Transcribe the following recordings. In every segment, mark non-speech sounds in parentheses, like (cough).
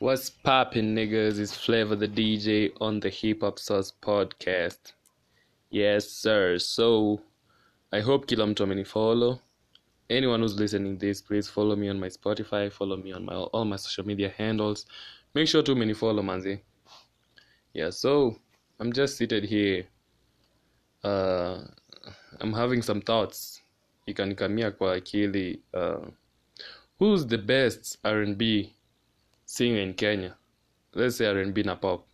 What's poppin', niggas? It's Flavor the DJ on the Hip Hop Sauce podcast. Yes, sir. So, I hope kila mtu amenifollow. Anyone who's listening this, please follow me on my Spotify, follow me on my all my social media handles. Make sure to many follow manzi. Yeah, so I'm just seated here. Uh, I'm having some thoughts. Ikanikamia kwa akili. Uh, who's the best R&B singer in Kenya? Let's say R&B na pop.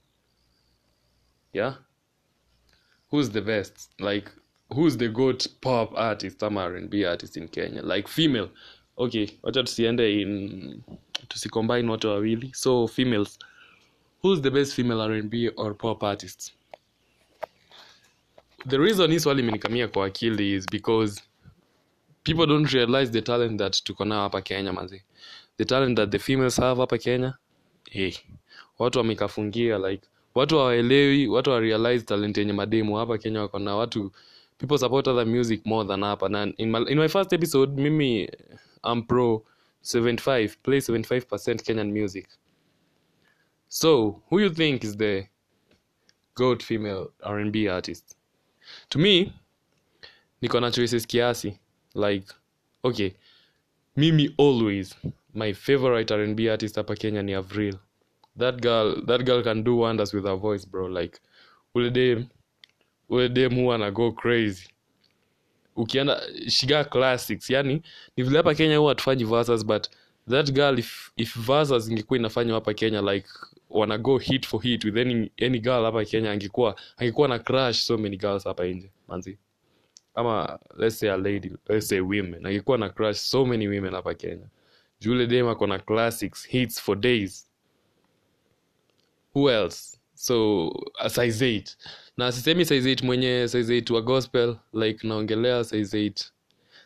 Yeah? Who's the best? Like who's the good pop artist ama R&B artist in Kenya? Like female. Okay, wacha tusiende in tusicombine wote wawili. So females. Who's the best female R&B or pop artist? The reason hii swali imenikamia is because people don't realize the talent that tuko nao hapa Kenya manzi. The talent that the females have hapa Kenya. Hey, watu wamekafungia like watu hawaelewi, watu wa talent yenye mademu hapa Kenya wako na watu people support other music more than hapa na in my, in my first episode mimi I'm pro 75 play 75% Kenyan music. So, who you think is the goat female R&B artist? To me, niko na choices kiasi. Like, okay, mimi always, my favorite R&B artist hapa Kenya ni Avril. That girl, that girl can do wonders with her voice, bro. Like, ule dem, ule dem huwa ana go crazy. Ukienda, shiga classics. Yani, ni vile hapa Kenya huwa hatufanyi verses, but that girl, if, if verses ingekuwa inafanywa hapa Kenya, like, wana go hit for hit with any, any girl hapa Kenya, angekuwa, angekuwa na crush so many girls hapa nje, manzi ama let's say a lady let's say women angekuwa na crush so many women hapa kenya jule dem ako na classics hits for days. Who else? So uh, size 8 na sisemi size 8 mwenye size 8 wa gospel like naongelea size 8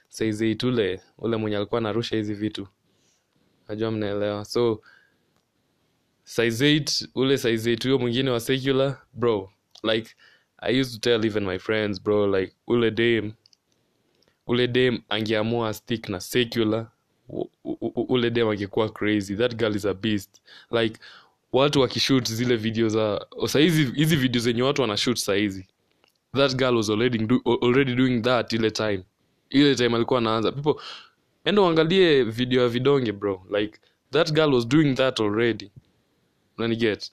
size 8 ule ule mwenye alikuwa anarusha hizi vitu. Najua mnaelewa. So size 8 ule size 8 huyo mwingine wa secular bro like i used to tell even my friends bro like ule dem ule dem angeamua stick na secular ule dem angekuwa crazy. That girl is a beast. Like watu wakishoot zile video za sahizi hizi video zenye watu wanashoot sahizi that girl was already, do, already doing that ile time. Ile time alikuwa anaanza. People endo uangalie video ya vidonge bro. Like that girl was doing that already. Unaniget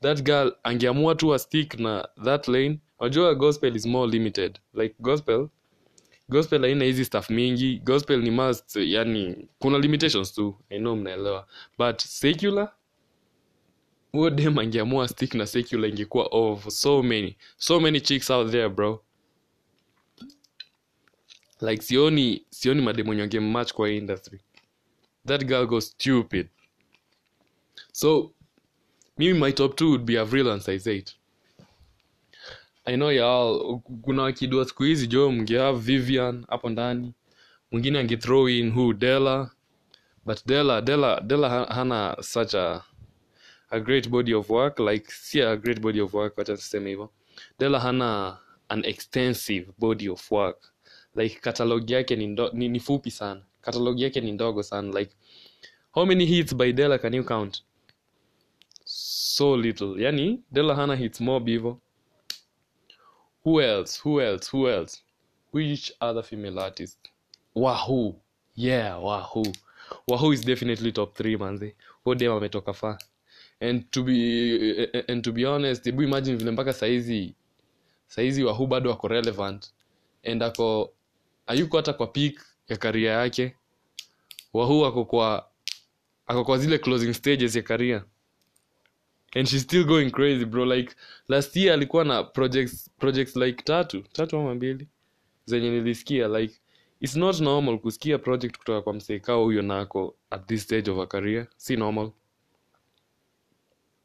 that girl angeamua tu a na that lane. Unajua gospel is more limited. Like gospel gospel haina hizi stuff mingi. Gospel ni must yani kuna limitations tu. I know mnaelewa. But secular huo dem angeamua stick na secular ingekuwa of so many so many chicks out there bro. Like sioni sioni mademu nyonge match kwa industry. That girl goes stupid. So mimi my top two would be avril and size 8 i know y'all kuna wakidua siku hizi jo mngehave vivian hapo ndani. Mwingine angethrow in who dela but dela dela dela hana such a a great body of work. Like si a great body of work wacha tuseme hivyo. Dela hana an extensive body of work. Like catalog yake ni, ni, ni fupi sana. Catalog yake ni ndogo sana. Like how many hits by dela can you count? So little. Yani dela hana hits mob bivo who else? Who else? Who else? Which other female artist? Wahoo. Yeah wahoo. Wahoo is definitely top 3 manzi huo dem ametoka far? And to be and to be honest hebu imagine vile mpaka saizi saizi wahoo bado ako relevant. And ako ayuko hata kwa peak ya karia yake. Wahoo ako kwa ako kwa zile closing stages ya karia and she's still going crazy bro. Like last year alikuwa na projects projects like tatu. Tatu ama mbili. Zenye nilisikia like it's not normal kusikia project kutoka kwa mseekao huyo nako at this stage of a career. Si normal.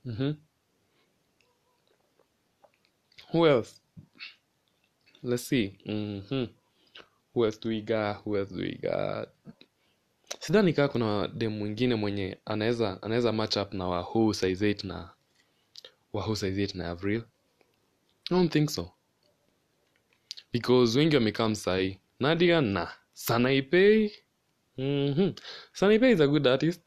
Mm-hmm. who else? Let's see. Mm-hmm. who else do we got? Who else do we got? Sidhani kaa kuna dem mwingine mwenye anaweza anaweza match up na wahoo size 8 na wahoo size 8 na avril i don't think so. Because wengi wamekaa msai nadia na sanaipei mm-hmm. sanaipei is a good artist.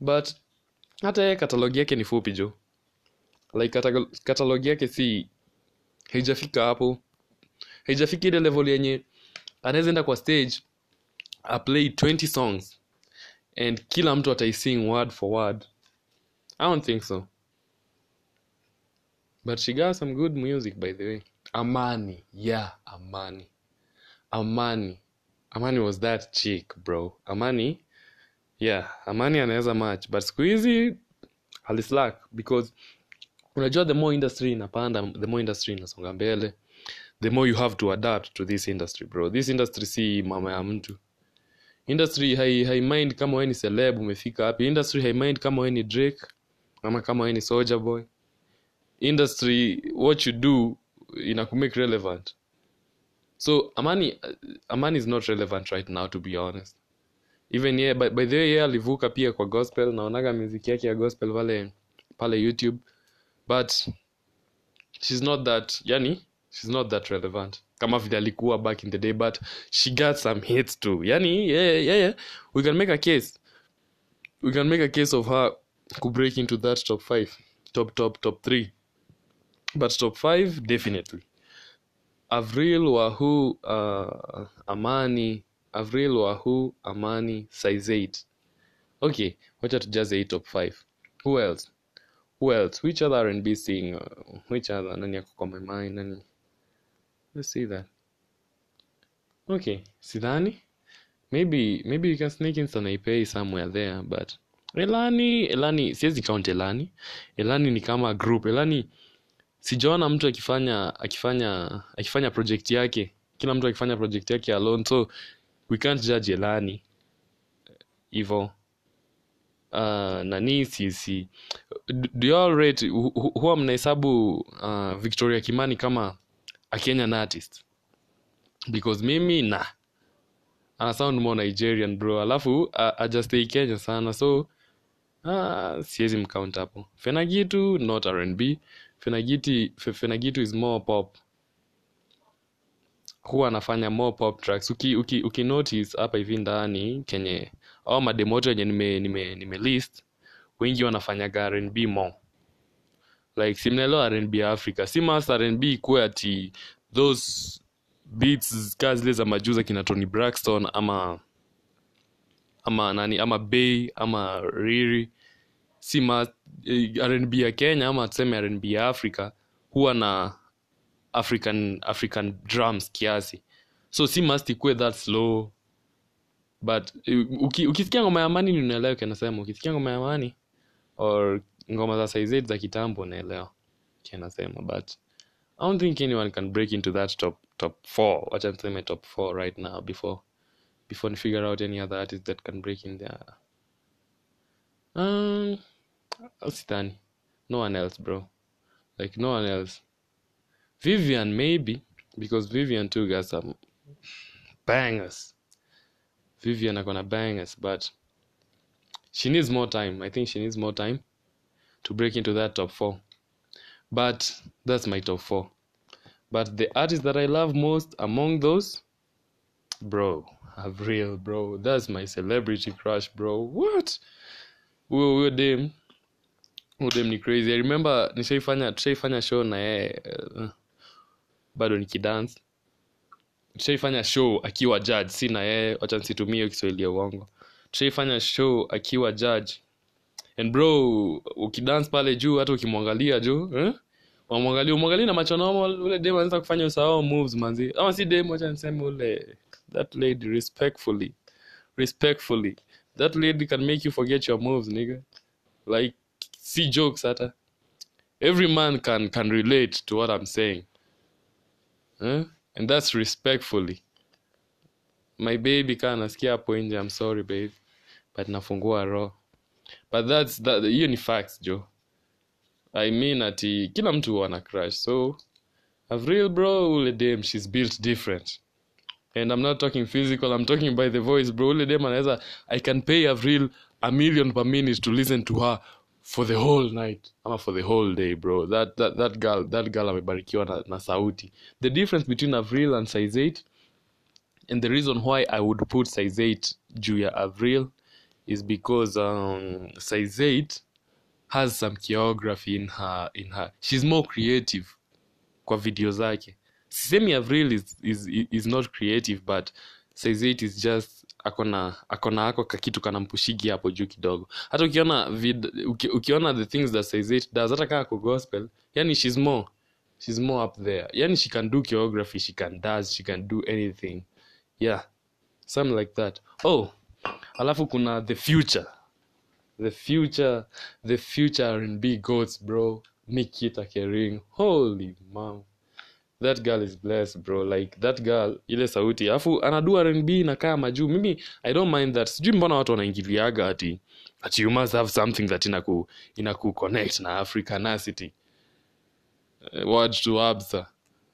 But hata yeye katalogi yake ni fupi jo like katalog, katalog yake si haijafika hapo. Haijafika ile level yenye anaweza enda kwa stage aplay 20 songs and kila mtu ataising word for word i don't think so. But she got some good music by the way. Amani yeah amani. Amani. Amani was that chick bro. Amani yeah amani anaweza match. But siku hizi alislack because unajua the more industry inapanda the more industry inasonga mbele the more you have to adapt to this industry bro. This industry si mama ya mtu. Industry hai, hai mind kama we ni celeb umefika hapi industry hai mind kama we ni drake ama kama ni soldier boy. Industry what you do inakumake relevant. So amani amani is not relevant right now to be honest. Even ye by, by the way ye alivuka pia kwa gospel naonaga miziki yake ya gospel pale pale youtube. But she's not that yani she's not that relevant. Kama vile alikuwa back in the day but she got some hits too. Yani yeah, yeah, yeah. we can make a case. We can make a case of her could break into that top five top top top three. But top five definitely. Avril wahu uh, amani avril wahu amani size 8 okay wacha tujaze hii top 5 who else? Who else? Which other R&B sing uh, which other? Nani yako kwa my mind? Nani? Let's see that. Okay sidhani. Maybe maybe you can sneak in Sanaipei somewhere there but Elani Elani siwezi count Elani. Elani ni kama group. Elani sijaona mtu akifanya akifanya akifanya project yake. Kila mtu akifanya project yake alone so we can't judge Elani. Hivyo uh, nani sisi huwa mnahesabu uh, Victoria Kimani kama a Kenyan artist? Because mimi na ana sound more Nigerian bro. Alafu ajastay Kenya sana. So Ah, siwezi mkaunt hapo. Fenagitu not R&B. Fenagitu is more pop. Huwa anafanya more pop tracks. Uki uki, uki notice hapa hivi ndani kenye au mademoto yenye nime nime, nime list wengi wanafanyaga R&B more. Like si mnaelewa R&B ya Africa. Si mas R&B ikuwe ati those beats kaa zile za majuza kina Tony Braxton ama ama nani ama Bay ama Riri si eh, R&B ya Kenya ama tuseme rnb ya Africa huwa na African African drums kiasi. So si must ikuwe that slow but eh, uki, ukisikia ngoma ya mani ni unaelewa kenasema ukisikia ngoma ya mani or ngoma za size za kitambo unaelewa kenasema but I don't think anyone can break into that top top four. Wacha niseme top four right now before before ni figure out any other artist that can break in there. Um, Sidhani. No one else, bro. Like no one else. Vivian maybe because Vivian too got some bangers. Vivian are gonna bangers, but she needs more time. I think she needs more time to break into that top four. But that's my top four. But the artist that I love most among those, bro, Avril, bro, that's my celebrity crush, bro. What? Huyo huyo dem, huyo dem ni crazy. I remember nishaifanya tushaifanya show na yeye uh, bado nikidance. Tushaifanya show akiwa judge, si na yeye, wacha nsitumie Kiswahili uongo. Tushaifanya show akiwa judge. And bro, ukidance pale juu hata ukimwangalia juu, eh? Wamwangalia, na macho normal, ule dem anaweza kufanya usahau moves manzi. Ama si dem, wacha niseme ule that lady respectfully. Respectfully. That lady can make you forget your moves, nigga. Like see jokes hata. Every man can can relate to what I'm saying. Eh? And that's respectfully. My baby kana nasikia hapo nje, I'm sorry babe. But nafungua roho. But that's that hiyo ni facts, Joe. I mean ati kila mtu huwa ana crush. So Avril bro, ule dem she's built different. And I'm not talking physical, I'm talking by the voice bro. Ule dem anaweza I can pay Avril a million per minute to listen to her for the whole night ama for the whole day bro. That that that girl, that girl amebarikiwa na, na sauti. The difference between Avril and Size 8 and the reason why I would put Size 8 juu ya Avril is because um, size 8 has some choreography in her in her she's more creative kwa video zake sisemi avril is, is, is not creative but size 8 is just akona akona ako kakitu kanampushigi hapo juu kidogo. Hata ukiona vid, uki, ukiona the things that says it does hata kaa ko gospel yani she's more she's more up there. Yani she can do choreography she can dance she can do anything. Yeah something like that. Oh alafu kuna the future. The future the future R&B goats bro. Nikita Kering holy mom that girl is blessed bro. Like that girl ile sauti. Alafu anadu R&B inakaa majuu. Mimi i don't mind that. Sijui mbona watu wanaingiliaga ati ati you must have something that inaku inaku na africanacity uh, word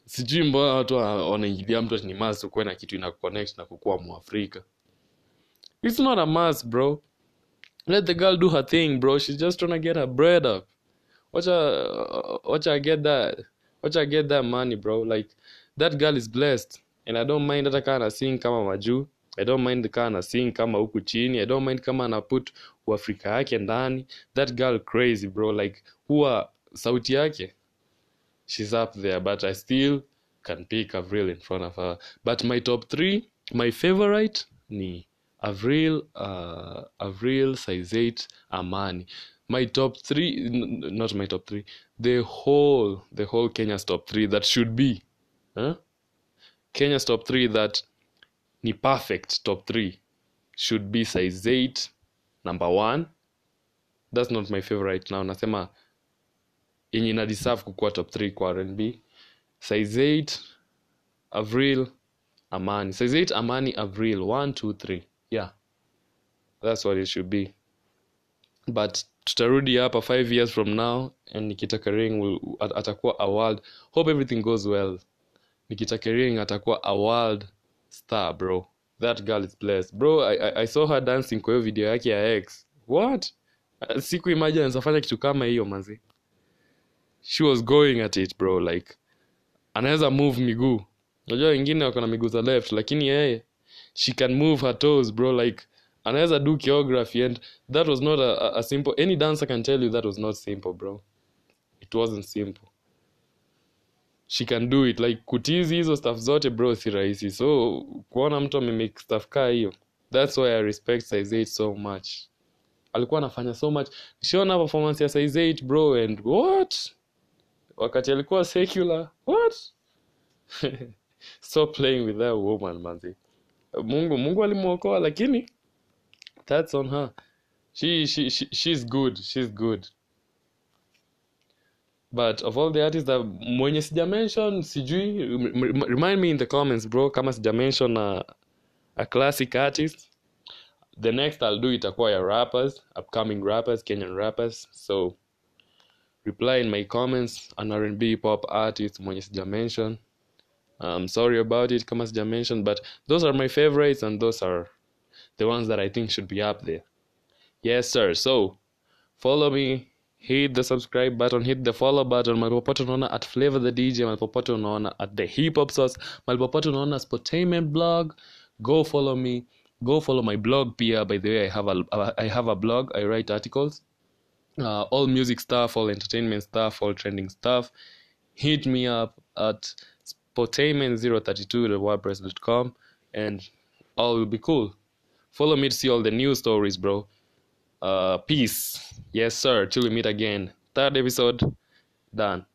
sijui mbona watu wanaingilia mtu ni must ukuwe na kitu inakuconnect na kukuwa mwafrika it's not a must bro. Let the girl do her thing bro. She's just trying to get her bread up. Wacha wacha get that watch her get that money bro. Like that girl is blessed and i don't mind hata kaa na sing kama majuu i don't mind kaa na sing kama huku chini. I don't mind kama anaput uafrika yake ndani. That girl crazy bro. Like huwa sauti yake she's up there but i still can pick avril in front of her. But my top three my favorite ni avril uh, avril size 8 amani my top three not my top three the whole the whole kenya's top three that should be huh? kenya's top three that ni perfect top three should be size 8 number one. That's not my favorite now. Nasema yenye ina deserve kukuwa top 3 kwa rnb size 8 avril amani. Size 8 amani avril. 1 2 3 yeah. That's what it should be but tutarudi hapa five years from now and nikita kering will, at, atakuwa a world hope everything goes well. Nikita kering atakuwa a world star bro. That girl is blessed. Bro i, I, I saw her dancing kwa hiyo video yake ya x what? Siku imagine anawezafanya kitu kama hiyo manzi she was going at it bro like anaweza move miguu. Unajua wengine wako na miguu za left lakini yeye she can move her toes bro like anaweza do choreography and that was not a, a, simple any dancer can tell you that was not simple bro. It wasn't simple. She can do it like kutizi hizo stuff zote bro si rahisi. So kuona mtu amemake stuff kaa hiyo that's why i respect size 8 so much. Alikuwa anafanya so much. Nishaona performance ya size 8 bro and what? Wakati alikuwa secular what? (laughs) Stop playing with that woman manzi. Mungu mungu alimwokoa lakini that's on her. She, she, she she's good she's good. But of all the artists that mwenye sija mention sijui rem- rem- remind me in the comments bro kama sija mention a, a classic artist. The next i'll do itakuwa ya rappers upcoming rappers kenyan rappers. So reply in my comments an R&B pop artist mwenye sija mention. I'm sorry about it kama sija mention but those are my favorites and those are the ones that I think should be up there. Yes sir. So follow me. Hit the subscribe button. Hit the follow button. Malipopote unaona at flavor the dj malipopote unaona at the hip hop sauce. Malipopote unaona spotainment blog. Go follow me. Go follow my blog pia. By the way i have a, I have a blog. I write articles. Uh, all music stuff, all entertainment stuff, all trending stuff, hit me up at spotainment032.wordpress.com and all will be cool. Follow me to see all the new stories, bro. Uh, peace. Yes, sir. Till we meet again. Third episode, done.